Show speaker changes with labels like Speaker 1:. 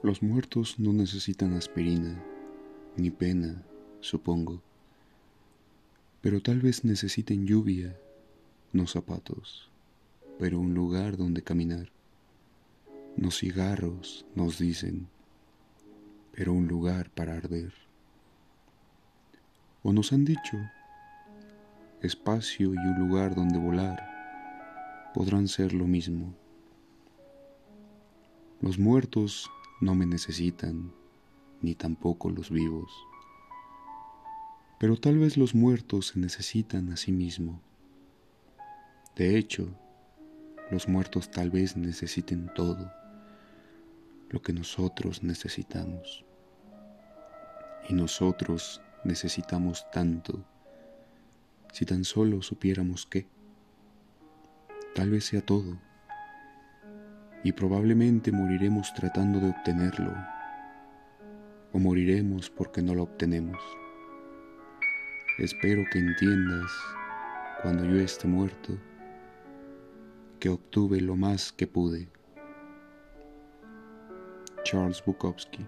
Speaker 1: Los muertos no necesitan aspirina, ni pena, supongo, pero tal vez necesiten lluvia, no zapatos, pero un lugar donde caminar. No cigarros, nos dicen, pero un lugar para arder. O nos han dicho, espacio y un lugar donde volar podrán ser lo mismo. Los muertos no me necesitan, ni tampoco los vivos. Pero tal vez los muertos se necesitan a sí mismos. De hecho, los muertos tal vez necesiten todo lo que nosotros necesitamos. Y nosotros necesitamos tanto si tan solo supiéramos qué. Tal vez sea todo y probablemente moriremos tratando de obtenerlo, o moriremos porque no lo obtenemos. Espero que entiendas, cuando yo esté muerto, que obtuve lo más que pude. Charles Bukowski